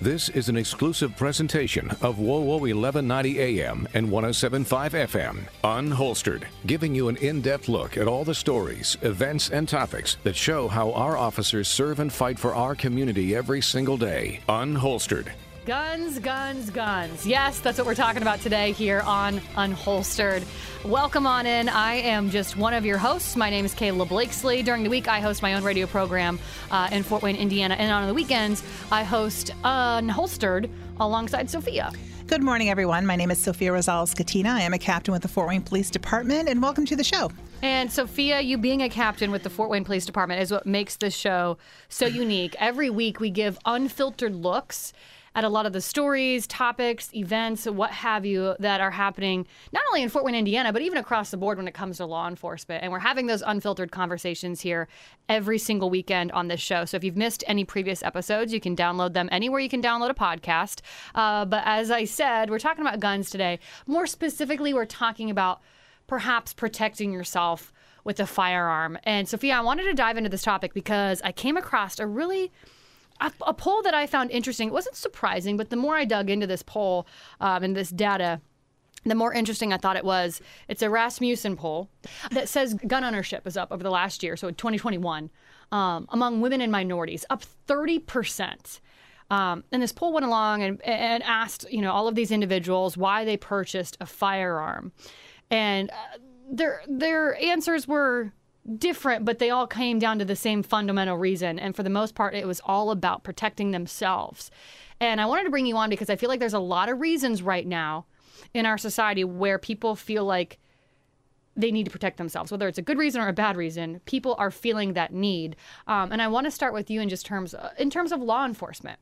This is an exclusive presentation of WOWO 1190 AM and 1075 FM, Unholstered, giving you an in depth look at all the stories, events, and topics that show how our officers serve and fight for our community every single day. Unholstered. Guns, guns, guns. Yes, that's what we're talking about today here on Unholstered. Welcome on in. I am just one of your hosts. My name is Kayla Blakeslee. During the week, I host my own radio program uh, in Fort Wayne, Indiana. And on the weekends, I host Unholstered alongside Sofia. Good morning, everyone. My name is Sofia Rosales Scatena. I am a captain with the Fort Wayne Police Department, and welcome to the show. And Sofia, you being a captain with the Fort Wayne Police Department is what makes this show so unique. Every week, we give unfiltered looks at a lot of the stories, topics, events, what have you that are happening not only in Fort Wayne, Indiana, but even across the board when it comes to law enforcement. And we're having those unfiltered conversations here every single weekend on this show. So if you've missed any previous episodes, you can download them anywhere you can download a podcast. Uh, but as I said, we're talking about guns today. More specifically, we're talking about perhaps protecting yourself with a firearm. And Sofia, I wanted to dive into this topic because I came across a really a, a, poll that I found interesting. It wasn't surprising, but the more I dug into this poll um, and this data, the more interesting I thought it was. It's a Rasmussen poll that says gun ownership is up over the last year, so 2021, um, among women and minorities, up 30%. Um, and this poll went along and, and, asked, you know, all of these individuals why they purchased a firearm, and uh, their their answers were different, but they all came down to the same fundamental reason. And for the most part, it was all about protecting themselves. And I wanted to bring you on because I feel like there's a lot of reasons right now in our society where people feel like they need to protect themselves, whether it's a good reason or a bad reason. People are feeling that need, um, and I want to start with you in just terms uh, in terms of law enforcement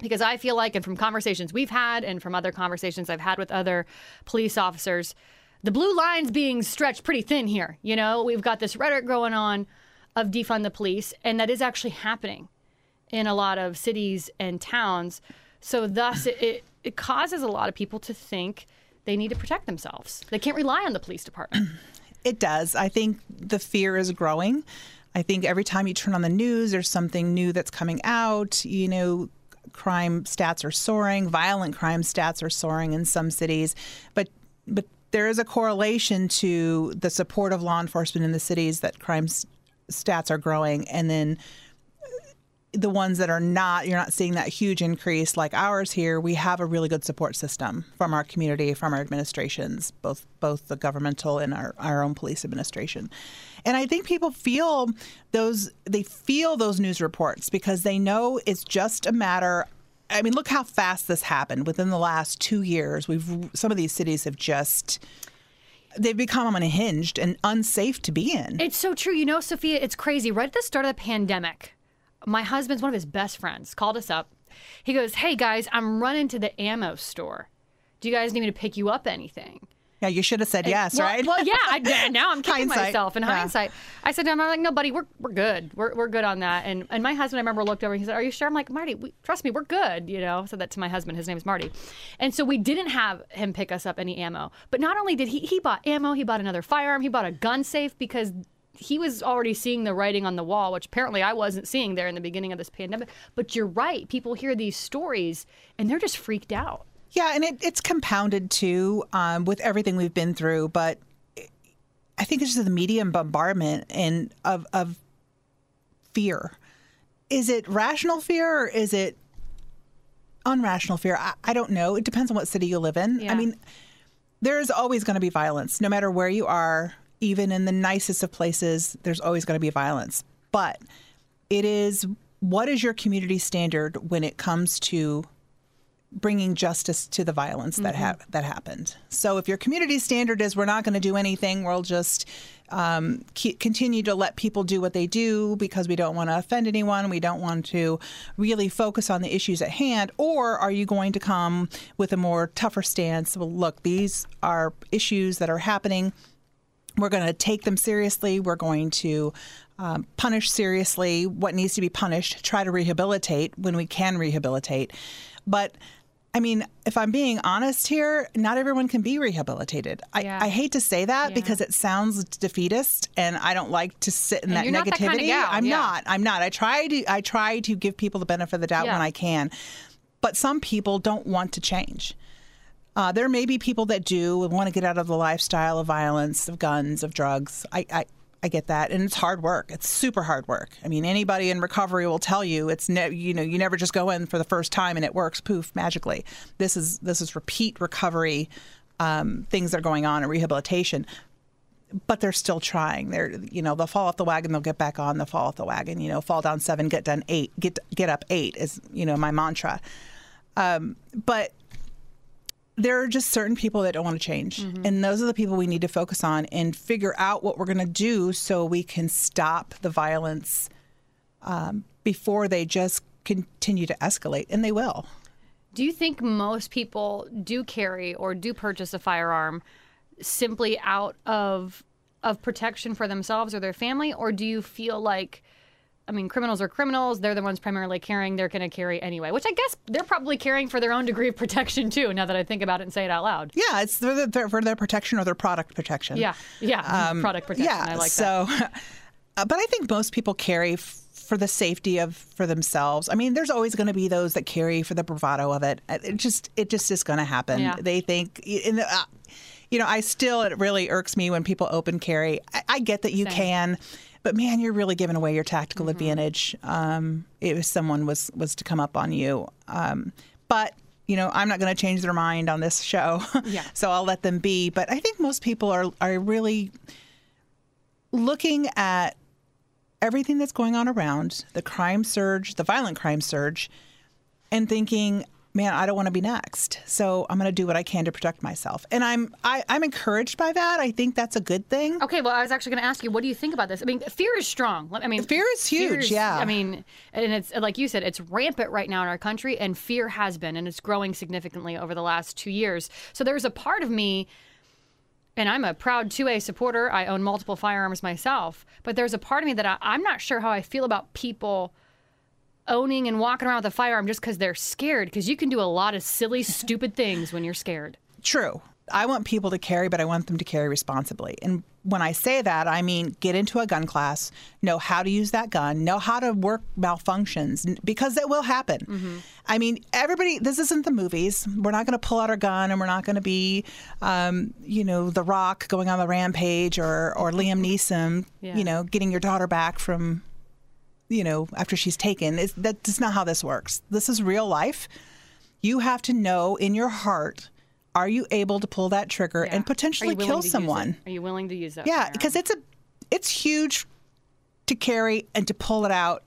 because I feel like, and from conversations we've had, and from other conversations I've had with other police officers, the blue line's being stretched pretty thin here. You know, we've got this rhetoric going on of defund the police, and that is actually happening in a lot of cities and towns. So, thus, it, it causes a lot of people to think they need to protect themselves. They can't rely on the police department. It does. I think the fear is growing. I think every time you turn on the news, there's something new that's coming out. You know, crime stats are soaring, violent crime stats are soaring in some cities, but but there is a correlation to the support of law enforcement in the cities that crime stats are growing, and then the ones that are not, you're not seeing that huge increase like ours here. We have a really good support system from our community, from our administrations, both both the governmental and our, our own police administration. And I think people feel those they feel those news reports because they know it's just a matter I mean, look how fast this happened. Within the last two years, we've some of these cities have just they've become unhinged and unsafe to be in. It's so true. You know, Sofia, it's crazy. Right at the start of the pandemic, my husband's one of his best friends called us up. He goes, "Hey guys, I'm running to the ammo store. Do you guys need me to pick you up anything?" Yeah, you should have said yes, well, right? Well, yeah. I, now I'm kicking myself in yeah. hindsight. I said to him, I'm like, no, buddy, we're, we're good. We're, we're good on that. And and my husband, I remember, looked over and he said, Are you sure? I'm like, Marty, we, trust me, we're good. You know, I said that to my husband. His name is Marty. And so we didn't have him pick us up any ammo. But not only did he, he bought ammo, he bought another firearm, he bought a gun safe because he was already seeing the writing on the wall, which apparently I wasn't seeing there in the beginning of this pandemic. But you're right. People hear these stories and they're just freaked out. Yeah, and it, it's compounded too um, with everything we've been through. But I think it's just the media bombardment and of of fear. Is it rational fear or is it unrational fear? I, I don't know. It depends on what city you live in. Yeah. I mean, there is always going to be violence, no matter where you are. Even in the nicest of places, there's always going to be violence. But it is what is your community standard when it comes to bringing justice to the violence that mm-hmm. ha- that happened. So if your community standard is we're not going to do anything, we'll just um, continue to let people do what they do because we don't want to offend anyone, we don't want to really focus on the issues at hand, or are you going to come with a more tougher stance? Well, look, these are issues that are happening. We're going to take them seriously. We're going to um, punish seriously what needs to be punished, try to rehabilitate when we can rehabilitate. But I mean, if I'm being honest here, not everyone can be rehabilitated. I, yeah. I hate to say that yeah. because it sounds defeatist, and I don't like to sit in and that negativity. That kind of I'm yeah. not. I'm not. I try to. I try to give people the benefit of the doubt when I can. but some people don't want to change. Uh, there may be people that do want to get out of the lifestyle of violence, of guns, of drugs. I, I, I get that, and it's hard work. It's super hard work. I mean, anybody in recovery will tell you it's ne- you know you never just go in for the first time and it works poof magically. This is this is repeat recovery um, things that are going on in rehabilitation. But they're still trying. They're you know they'll fall off the wagon, they'll get back on. They'll fall off the wagon. You know, fall down seven, get done eight, get get up eight is you know my mantra. Um, but there are just certain people that don't want to change. Mm-hmm. And those are the people we need to focus on and figure out what we're going to do so we can stop the violence um, before they just continue to escalate. And they will. Do you think most people do carry or do purchase a firearm simply out of of protection for themselves or their family, or do you feel like, I mean, criminals are criminals; they're the ones primarily carrying; they're going to carry anyway. Which I guess they're probably carrying for their own degree of protection too. Now that I think about it and say it out loud. Yeah, it's for their, for their protection or their product protection. Yeah, yeah, product protection. Um, Yeah. I like so, that. uh, but I think most people carry f- for the safety of for themselves. I mean, there's always going to be those that carry for the bravado of it. Uh, It just it just is going to happen. Yeah. They think in the. Uh, you know, I still it really irks me when people open carry. I, I get that you Same. can, but man, you're really giving away your tactical advantage um, if someone was was to come up on you. Um, but you know, I'm not going to change their mind on this show, Yeah. so I'll let them be. But I think most people are are really looking at everything that's going on around the crime surge, the violent crime surge, and thinking, man, I don't want to be next. So I'm going to do what I can to protect myself. And I'm I, I'm encouraged by that. I think that's a good thing. Okay, well, I was actually going to ask you, what do you think about this? I mean, fear is strong. I mean, Fear is huge, yeah. I mean, and it's like you said, it's rampant right now in our country, and fear has been, and it's growing significantly over the last two years. So there's a part of me, and I'm a proud 2A supporter. I own multiple firearms myself, but there's a part of me that I, I'm not sure how I feel about people owning and walking around with a firearm just because they're scared. Because you can do a lot of silly, stupid things when you're scared. True. I want people to carry, but I want them to carry responsibly. And when I say that, I mean get into a gun class, know how to use that gun, know how to work malfunctions, because it will happen. I mean, everybody, this isn't the movies. We're not going to pull out our gun and we're not going to be, um, you know, The Rock going on the rampage or, or Liam Neeson, Yeah. you know, getting your daughter back from, you know, after she's taken. It's, that's not how this works. This is real life. You have to know in your heart are you able to pull that trigger Yeah. and potentially kill to use it? someone? Are you willing to use that? Yeah, because it's a it's huge to carry and to pull it out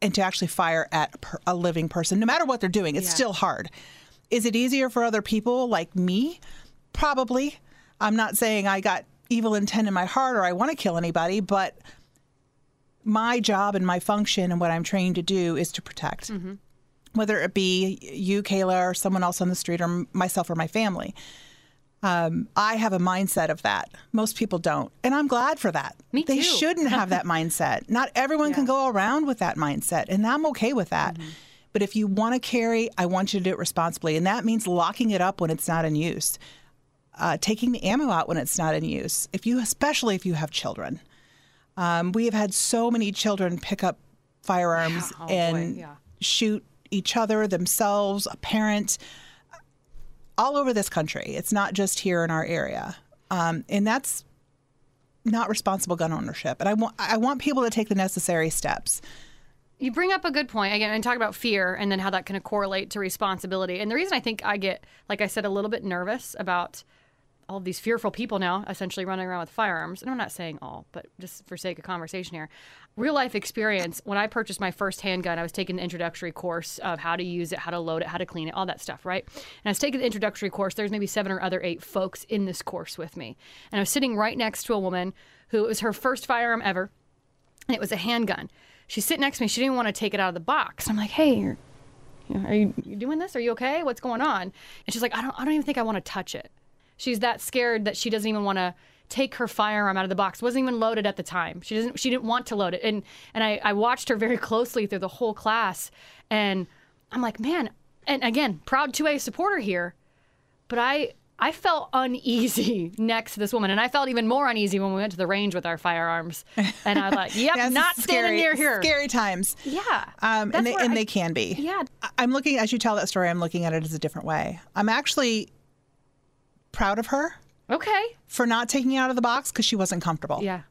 and to actually fire at a, a living person, no matter what they're doing. It's Yeah. still hard. Is it easier for other people like me? Probably. I'm not saying I got evil intent in my heart or I want to kill anybody, but my job and my function and what I'm trained to do is to protect. Whether it be you, Kayla, or someone else on the street, or myself or my family. Um, I have a mindset of that. Most people don't. And I'm glad for that. Me They too. shouldn't have that mindset. Not everyone can go around with that mindset. And I'm okay with that. Mm-hmm. But if you want to carry, I want you to do it responsibly. And that means locking it up when it's not in use, uh, taking the ammo out when it's not in use, if you, especially if you have children. Um, we have had so many children pick up firearms. Oh, and Yeah. shoot each other, themselves, a parent, all over this country. It's not just here in our area, um, and that's not responsible gun ownership. And I want I want people to take the necessary steps. You bring up a good point again, and talk about fear, and then how that can correlate to responsibility. And the reason I think I get, like I said, a little bit nervous about all of these fearful people now, essentially running around with firearms. And I'm not saying all, but just for sake of conversation here, real life experience. When I purchased my first handgun, I was taking the introductory course of how to use it, how to load it, how to clean it, all that stuff, right? And I was taking the introductory course. There's maybe seven or other eight folks in this course with me, and I was sitting right next to a woman who it was her first firearm ever and it was a handgun. She's sitting next to me. She didn't want to take it out of the box. I'm like, hey, are you, you doing this? Are you okay? What's going on? And she's like, I don't, I don't even think I want to touch it. She's that scared that she doesn't even want to take her firearm out of the box. It wasn't even loaded at the time. She doesn't. She didn't want to load it. And and I, I watched her very closely through the whole class, and I'm like, man. And again, proud 2A supporter here, but I I felt uneasy next to this woman, and I felt even more uneasy when we went to the range with our firearms. And I was like, "Yep, That's not scary, standing near here." Scary times. Yeah, Um, and they, and I- they can be. Yeah. I'm looking as you tell that story. I'm looking at it as a different way. I'm actually proud of her Okay. for not taking it out of the box because she wasn't comfortable. Yeah.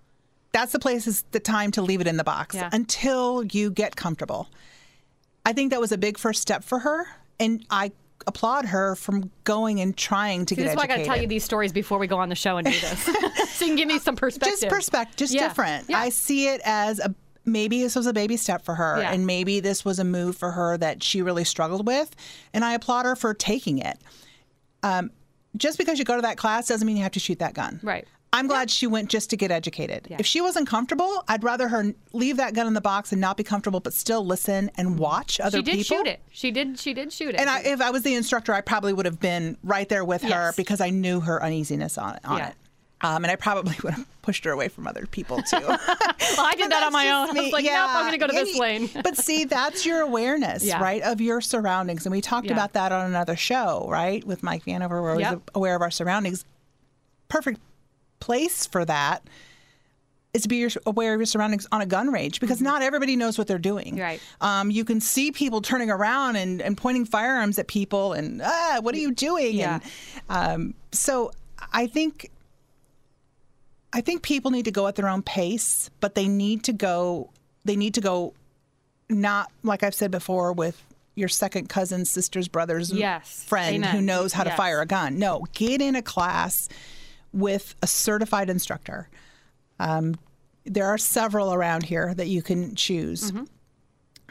That's the place is the time to leave it in the box Yeah. until you get comfortable. I think that was a big first step for her, and I applaud her from going and trying to See, get this is why I got to tell you these stories before we go on the show and do this, so you can give me some perspective. just perspective, just Yeah. different. Yeah. I see it as a maybe this was a baby step for her, Yeah. and maybe this was a move for her that she really struggled with, and I applaud her for taking it. Um, just because you go to that class doesn't mean you have to shoot that gun. Right. I'm glad she went just to get educated. Yeah. If she wasn't comfortable, I'd rather her leave that gun in the box and not be comfortable, but still listen and watch other people. She did people. shoot it. She did. She did shoot it. And I, if I was the instructor, I probably would have been right there with her because I knew her uneasiness on, on Yeah. it. Um, and I probably would have pushed her away from other people too. well, I did that on my own. I was like, nope, I'm going to go to And this you- lane. but see, that's your awareness, Yeah. right, of your surroundings. And we talked Yeah. about that on another show, right, with Mike Vanover, where Yep. we're aware of our surroundings. Perfect place for that is to be aware of your surroundings on a gun range because not everybody knows what they're doing. Mm-hmm. Right. Um, you can see people turning around and, and pointing firearms at people and, ah, what are you doing? Yeah. And um, so I think I think people need to go at their own pace, but they need to go they need to go not like I've said before with your second cousin, sisters, brothers, Yes. friend who knows how to fire a gun. No, get in a class with a certified instructor. Um, there are several around here that you can choose. Mm-hmm.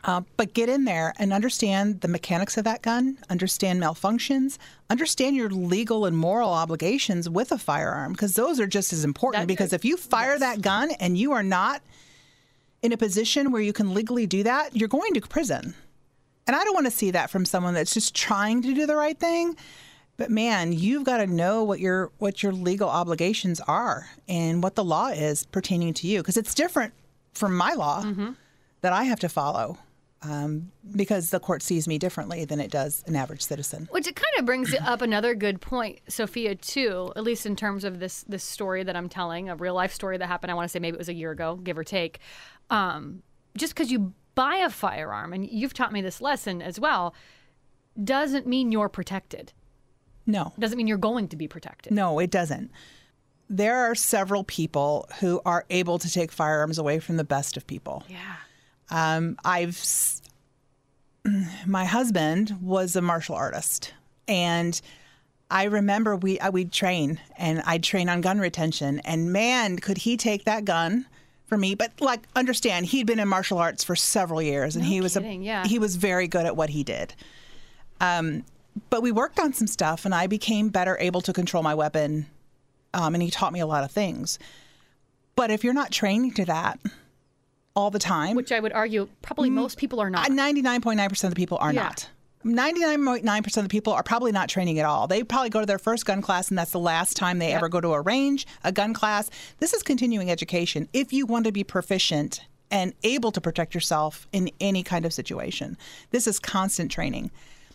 Uh, but get in there and understand the mechanics of that gun, understand malfunctions, understand your legal and moral obligations with a firearm, because those are just as important. That- because if you fire that gun and you are not in a position where you can legally do that, you're going to prison. And I don't want to see that from someone that's just trying to do the right thing. But man, you've got to know what your what your legal obligations are and what the law is pertaining to you, because it's different from my law that I have to follow, um, because the court sees me differently than it does an average citizen. Which it kind of brings up another good point, Sofia, too. At least in terms of this this story that I'm telling, a real life story that happened. I want to say maybe it was a year ago, give or take. Um, just because you buy a firearm, and you've taught me this lesson as well, doesn't mean you're protected. No, Doesn't mean you're going to be protected. No, it doesn't. There are several people who are able to take firearms away from the best of people. Yeah. Um, I've my husband was a martial artist, and I remember we I, we'd train, and I'd train on gun retention, and man, could he take that gun for me? But like, understand, he'd been in martial arts for several years, and he was kidding, a yeah. he was very good at what he did. Um, but we worked on some stuff, and I became better able to control my weapon, um, and he taught me a lot of things. But if you're not training to that all the time, Which I would argue probably mm. most people are not. Uh, ninety-nine point nine percent of the people are Yeah. not. Ninety-nine point nine percent of the people are probably not training at all. They probably go to their first gun class, and that's the last time they Yep. ever go to a range, a gun class. This is continuing education. If you want to be proficient and able to protect yourself in any kind of situation, this is constant training.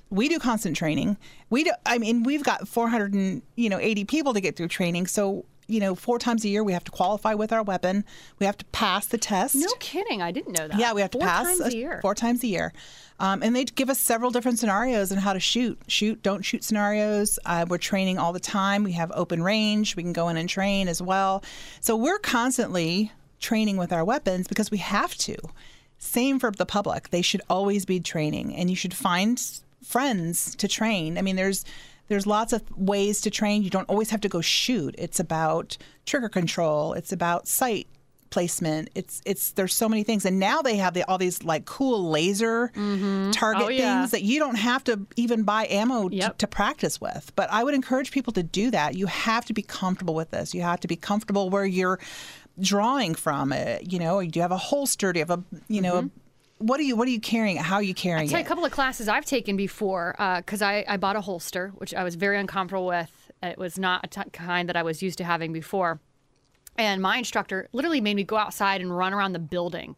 We do constant training. We do. I mean, we've got four hundred and you know eighty people to get through training, so. You know, four times a year we have to qualify with our weapon. We have to pass the test. no kidding. I didn't know that. Yeah, we have to Four pass times a- a year. four times a year, um, and they give us several different scenarios on how to shoot, shoot, don't shoot scenarios. Uh, we're training all the time. We have open range. We can go in and train as well. So we're constantly training with our weapons because we have to. Same for the public. They should always be training, and you should find friends to train. I mean, there's there's lots of ways to train. You don't always have to go shoot. It's about trigger control. It's about sight placement. It's it's there's so many things, and now they have the, all these like cool laser mm-hmm. target Oh, yeah. things that you don't have to even buy ammo to, Yep. to practice with. But I would encourage people to do that. You have to be comfortable with this. You have to be comfortable where you're drawing from. it. you know, do you have a holster? Do you have a you know? A, mm-hmm. What are you What are you carrying? How are you carrying tell you it? a couple of classes I've taken before uh, because I, I bought a holster, which I was very uncomfortable with. It was not a t- kind that I was used to having before. And my instructor literally made me go outside and run around the building.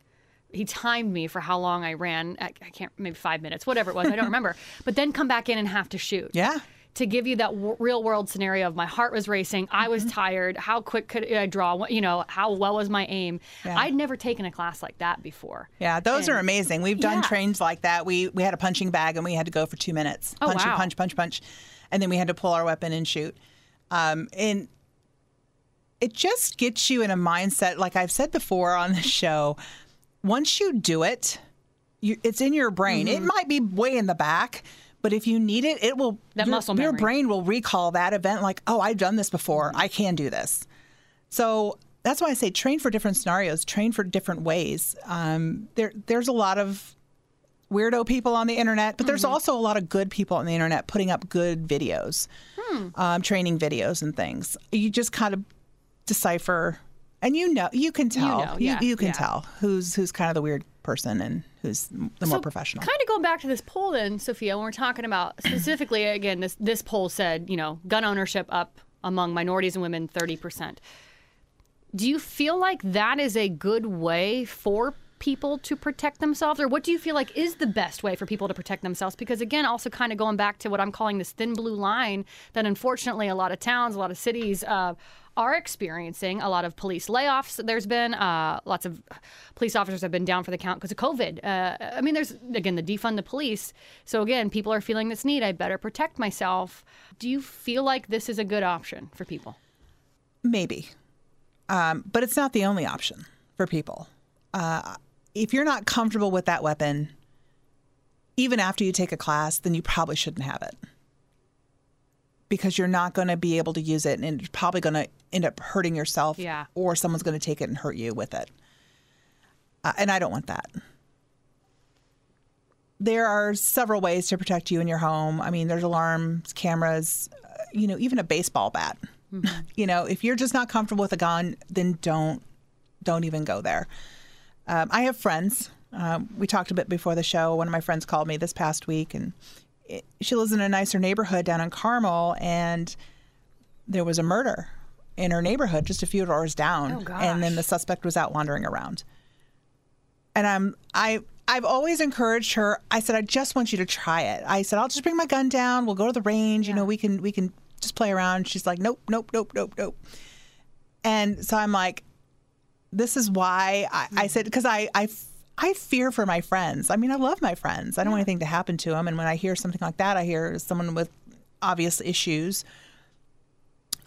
He timed me for how long I ran. I, I can't, maybe five minutes, whatever it was. I don't remember. But then come back in and have to shoot. yeah. To give you that w- real world scenario of my heart was racing, I Mm-hmm. was tired, how quick could I draw? You know, how well was my aim? Yeah. I'd never taken a class like that before. Yeah, those are amazing. We've done Yeah. trains like that. We we had a punching bag and we had to go for two minutes. Oh, punch, wow. punch, punch, punch, and then we had to pull our weapon and shoot. Um, and it just gets you in a mindset, like I've said before on the show. Once you do it, you, it's in your brain. Mm-hmm. It might be way in the back, but if you need it, it will. That your, muscle Your brain will recall that event. Like, oh, I've done this before. I can do this. So that's why I say train for different scenarios, train for different ways. Um, there, there's a lot of weirdo people on the internet, but there's also a lot of good people on the internet putting up good videos, um, training videos and things. You just kind of decipher, and you know, you can tell, know, yeah, you, can yeah. tell who's who's kind of the weird person and who's the more professional. Kind of going back to this poll, then, Sofia, when we're talking about specifically, again, this this poll said, you know, gun ownership up among minorities and women thirty percent. Do you feel like that is a good way for people to protect themselves, or what do you feel like is the best way for people to protect themselves? Because again, also kind of going back to what I'm calling this thin blue line that unfortunately a lot of towns, a lot of cities. Uh, are experiencing a lot of police layoffs. There's been uh, lots of police officers have been down for the count because of COVID. Uh, I mean, there's again the defund the police. So again, people are feeling this need. I better protect myself. Do you feel like this is a good option for people? Maybe. Um, but it's not the only option for people. Uh, if you're not comfortable with that weapon, even after you take a class, then you probably shouldn't have it because you're not going to be able to use it and it's probably going to end up hurting yourself Yeah. or someone's going to take it and hurt you with it. Uh, and I don't want that. There are several ways to protect you in your home. I mean, there's alarms, cameras, uh, you know, even a baseball bat. You know, if you're just not comfortable with a gun, then don't don't even go there. Um, I have friends. Um, we talked a bit before the show. One of my friends called me this past week, and she lives in a nicer neighborhood down in Carmel, and there was a murder in her neighborhood just a few doors down, Oh, and then the suspect was out wandering around. And I'm I I've always encouraged her. I said I just want you to try it. I said I'll just bring my gun down. We'll go to the range. You know, we can we can just play around. She's like, nope, nope, nope, nope, nope. And so I'm like, this is why I, I said because I, I I fear for my friends. I mean, I love my friends. I don't want anything to happen to them. And when I hear something like that, I hear someone with obvious issues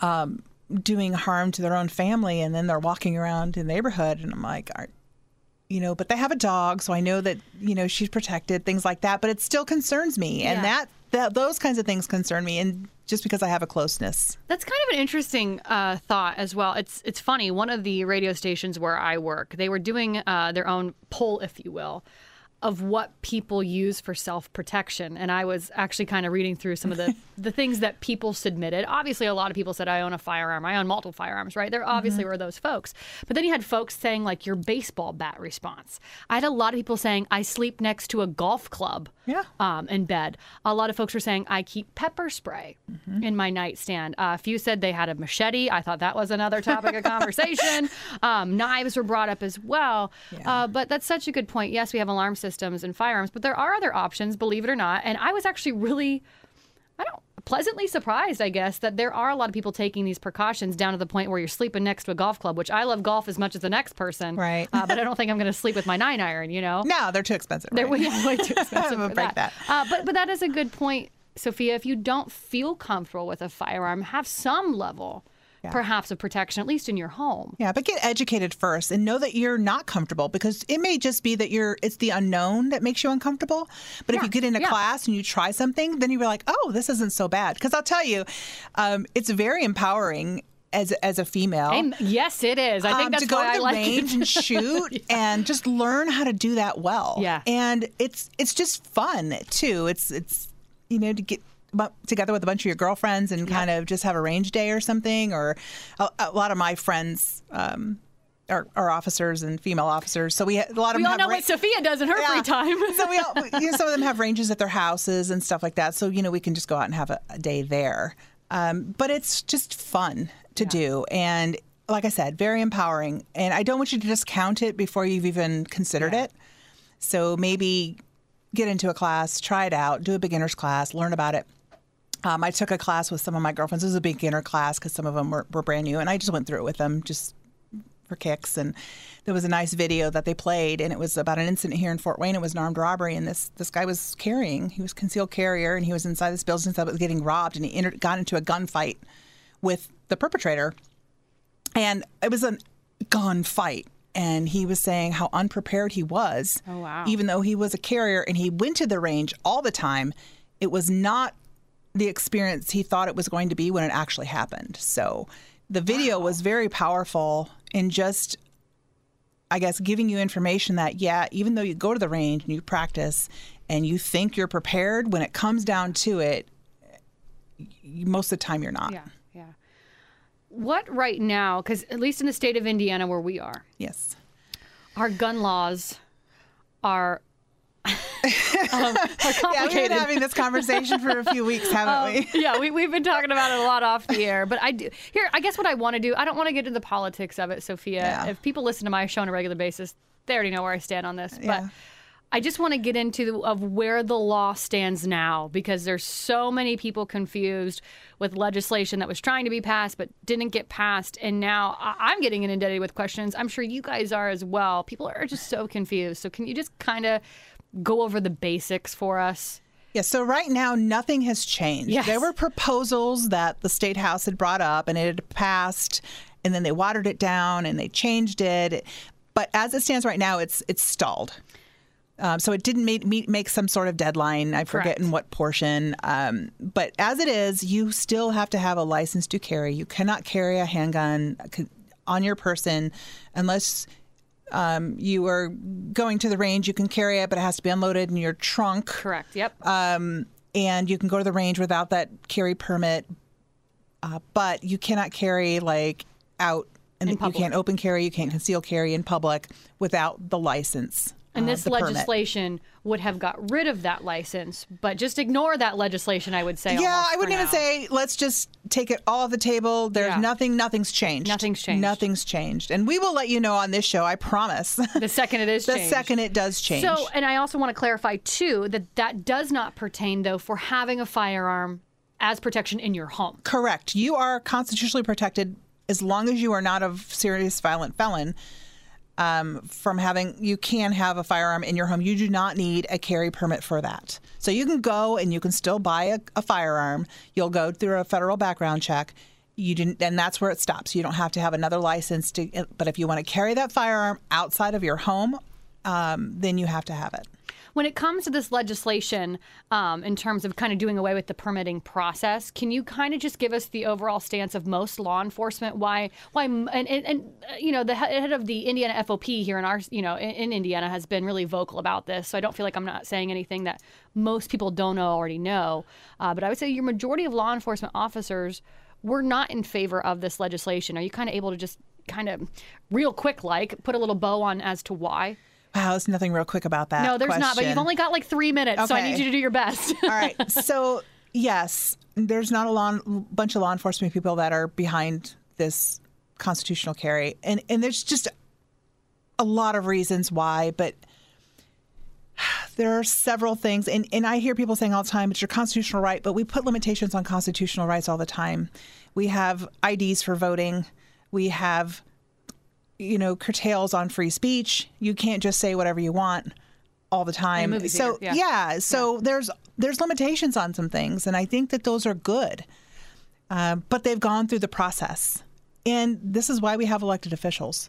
um, doing harm to their own family, and then they're walking around in the neighborhood, and I'm like, Are, you know, but they have a dog, so I know that you know she's protected, things like that. But it still concerns me, and that that those kinds of things concern me, and just because I have a closeness. That's kind of an interesting uh, thought as well. It's it's funny. One of the radio stations where I work, they were doing uh, their own poll, if you will, of what people use for self protection, and I was actually kind of reading through some of the the things that people submitted. Obviously, a lot of people said I own a firearm, I own multiple firearms, right? There obviously were those folks, but then you had folks saying like your baseball bat response. I had a lot of people saying I sleep next to a golf club Yeah. um, in bed. A lot of folks were saying, I keep pepper spray in my nightstand. Uh, a few said they had a machete. I thought that was another topic of conversation. Um, knives were brought up as well. Uh, but that's such a good point. Yes, we have alarm systems and firearms, but there are other options, believe it or not. And I was actually really, I don't, pleasantly surprised, I guess, that there are a lot of people taking these precautions down to the point where you're sleeping next to a golf club, which I love golf as much as the next person. Right. Uh, but I don't think I'm going to sleep with my nine iron, you know? No, they're too expensive. They're right? way, way too expensive for break that. Uh, but but that is a good point, Sofia. If you don't feel comfortable with a firearm, have some level, perhaps, of protection, at least in your home. Yeah, but get educated first and know that you're not comfortable because it may just be that you're it's the unknown that makes you uncomfortable. But if you get in a yeah. class and you try something, then you're like, oh, this isn't so bad. Because I'll tell you, um, it's very empowering as as a female. And yes, it is. I think um, that's to go why to I the like range it. and shoot and just learn how to do that well. Yeah. and it's it's just fun too. It's it's you know to get together with a bunch of your girlfriends and kind of just have a range day or something. Or a, a lot of my friends. Um, are, are officers and female officers, so we ha- a lot of we them all know ra- what Sofia does in her Yeah. free time. so we all, you know, some of them have ranges at their houses and stuff like that. So you know, we can just go out and have a, a day there. Um, but it's just fun to do, and like I said, very empowering. And I don't want you to discount it before you've even considered it. So maybe get into a class, try it out, do a beginner's class, learn about it. Um, I took a class with some of my girlfriends. It was a beginner class because some of them were, were brand new, and I just went through it with them just for kicks. And there was a nice video that they played, and it was about an incident here in Fort Wayne. It was an armed robbery, and this this guy was carrying. He was concealed carrier, and he was inside this building that was getting robbed, and he entered, got into a gunfight with the perpetrator, and it was a gunfight. And he was saying how unprepared he was, Oh, wow. even though he was a carrier and he went to the range all the time. It was not the experience he thought it was going to be when it actually happened. So the video was very powerful in just, I guess, giving you information that, yeah, even though you go to the range and you practice and you think you're prepared, when it comes down to it, most of the time you're not. Yeah, yeah. What right now, because at least in the state of Indiana where we are, Yes. our gun laws are, Um, are Yeah, we've been having this conversation for a few weeks, haven't um, we? yeah, we, we've been talking about it a lot off the air. But I do here. I guess what I want to do. I don't want to get into the politics of it, Sofia. Yeah. If people listen to my show on a regular basis, they already know where I stand on this. But Yeah. I just want to get into of where the law stands now because there's so many people confused with legislation that was trying to be passed but didn't get passed, and now I- I'm getting inundated with questions. I'm sure you guys are as well. People are just so confused. So can you just kind of go over the basics for us? Yeah, so right now nothing has changed. Yes. There were proposals that the state house had brought up and it had passed and then they watered it down and they changed it. But as it stands right now, it's it's stalled. Um, so it didn't make, meet, make some sort of deadline. I forget Correct. in what portion. Um, but as it is, you still have to have a license to carry. You cannot carry a handgun on your person unless um, you are going to the range. You can carry it, but it has to be unloaded in your trunk Correct. Yep. and you can go to the range without that carry permit. Uh, but you cannot carry like out, and you can't open carry, you can't conceal carry in public without the license. And uh, this the permit. legislation would have got rid of that license, but just ignore that legislation. I would say. Yeah, I wouldn't even now. say let's just take it all off the table. There's Yeah. nothing, nothing's changed. Nothing's changed. Nothing's changed. And we will let you know on this show, I promise. the second it is the changed. second it does change. So, and I also want to clarify too that that does not pertain though for having a firearm as protection in your home. Correct. You are constitutionally protected as long as you are not a serious violent felon um, from having, you can have a firearm in your home. You do not need a carry permit for that. So you can go and you can still buy a, a firearm. You'll go through a federal background check. You didn't, and that's where it stops. You don't have to have another license to. But if you want to carry that firearm outside of your home, um, then you have to have it. When it comes to this legislation, um, in terms of kind of doing away with the permitting process, can you kind of just give us the overall stance of most law enforcement? Why, why, and, and, and uh, you know, the head of the Indiana FOP here in our, you know, in, in Indiana has been really vocal about this. So I don't feel like I'm not saying anything that most people don't already know. Uh, but I would say your majority of law enforcement officers were not in favor of this legislation. Are you kind of able to just kind of real quick, like, put a little bow on as to why? Wow, there's nothing real quick about that. No, there's not, but you've only got like three minutes, so I need you to do your best. All right. So, yes, there's not a law, bunch of law enforcement people that are behind this constitutional carry. And, and there's just a lot of reasons why, but there are several things. And, and I hear people saying all the time, it's your constitutional right, but we put limitations on constitutional rights all the time. We have IDs for voting. We have you know, curtails on free speech. You can't just say whatever you want all the time. so theater, yeah. so there's there's limitations on some things, and I think that those are good. Uh, but they've gone through the process, and this is why we have elected officials.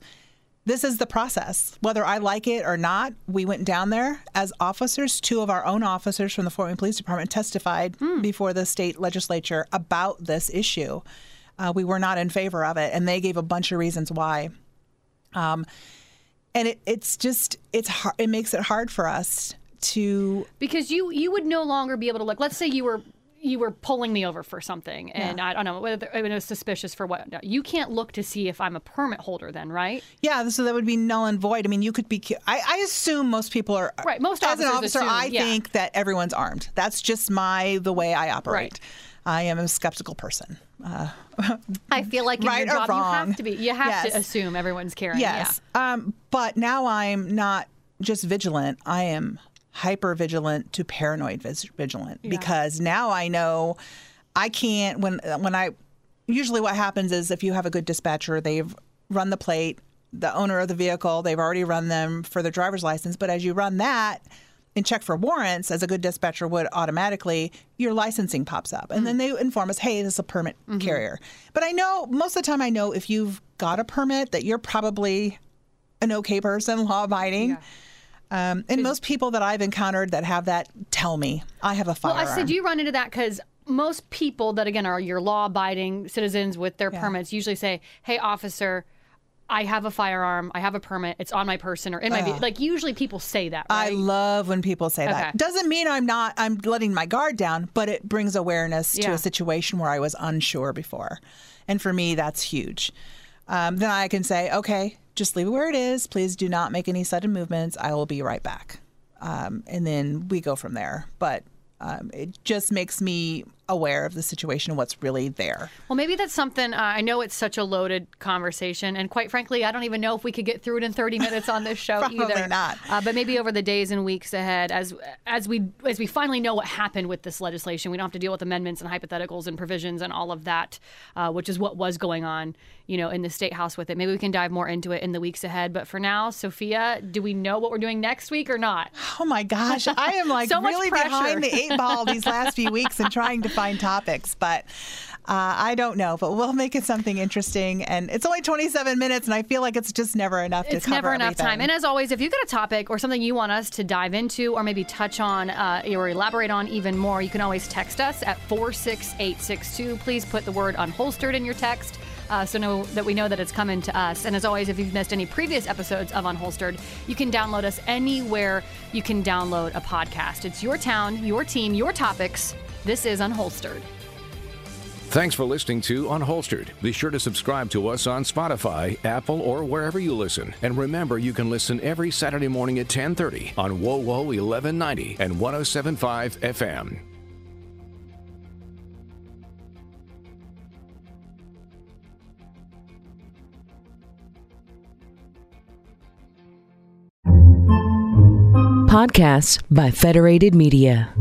This is the process. Whether I like it or not, we went down there as officers. Two of our own officers from the Fort Wayne Police Department testified before the state legislature about this issue. Uh, we were not in favor of it, and they gave a bunch of reasons why. Um, and it, it's just it's hard, it makes it hard for us to because you you would no longer be able to look. Let's say you were you were pulling me over for something, and I don't know whether I mean, it was suspicious for what. You can't look to see if I'm a permit holder, then, right? yeah so that would be null and void i mean you could be i, I assume most people are Right, most as an officer assume, i yeah. think that everyone's armed that's just my the way i operate i am a skeptical person uh, I feel like in Right your or job you have to be. You have Yes. to assume everyone's carrying. yes um, but now i'm not just vigilant i am hyper vigilant to paranoid vis- vigilant because now i know I can't when when I usually what happens is if you have a good dispatcher, they've run the plate, the owner of the vehicle, they've already run them for their driver's license. But as you run that and check for warrants, as a good dispatcher would automatically, your licensing pops up. And then they inform us, hey, this is a permit carrier. But I know most of the time, I know if you've got a permit that you're probably an okay person, law abiding. Um, and most people that I've encountered that have that tell me I have a Well, firearm. I said you run into that because most people that again are your law-abiding citizens with their permits usually say, "Hey, officer." I have a firearm. I have a permit. It's on my person or in my vehicle. Like usually people say that, I love when people say Okay. that. Doesn't mean I'm not I'm letting my guard down, but it brings awareness to a situation where I was unsure before. And for me that's huge. Um, then I can say, okay, just leave it where it is. Please do not make any sudden movements. I will be right back. Um, and then we go from there. But um, it just makes me aware of the situation and what's really there. Well, maybe that's something. Uh, I know it's such a loaded conversation, and quite frankly, I don't even know if we could get through it in 30 minutes on this show Probably either. not. Uh, but maybe over the days and weeks ahead, as as we as we finally know what happened with this legislation, we don't have to deal with amendments and hypotheticals and provisions and all of that, uh, which is what was going on, you know, in the state house with it. Maybe we can dive more into it in the weeks ahead. But for now, Sofia, do we know what we're doing next week or not? Oh my gosh, I am like So really behind the eight ball these last few weeks and trying to find topics, but uh, I don't know. But we'll make it something interesting. And it's only 27 minutes, and I feel like it's just never enough to It's cover never enough everything. time. And as always, if you've got a topic or something you want us to dive into or maybe touch on uh, or elaborate on even more, you can always text us at 46862. Please put the word unholstered in your text. Uh, so know that we know that it's coming to us. And as always, if you've missed any previous episodes of Unholstered, you can download us anywhere you can download a podcast. It's your town, your team, your topics. This is Unholstered. Thanks for listening to Unholstered. Be sure to subscribe to us on Spotify, Apple, or wherever you listen. And remember, you can listen every Saturday morning at 10:30 on WoWo 1190 and 107.5 FM. Podcasts by Federated Media.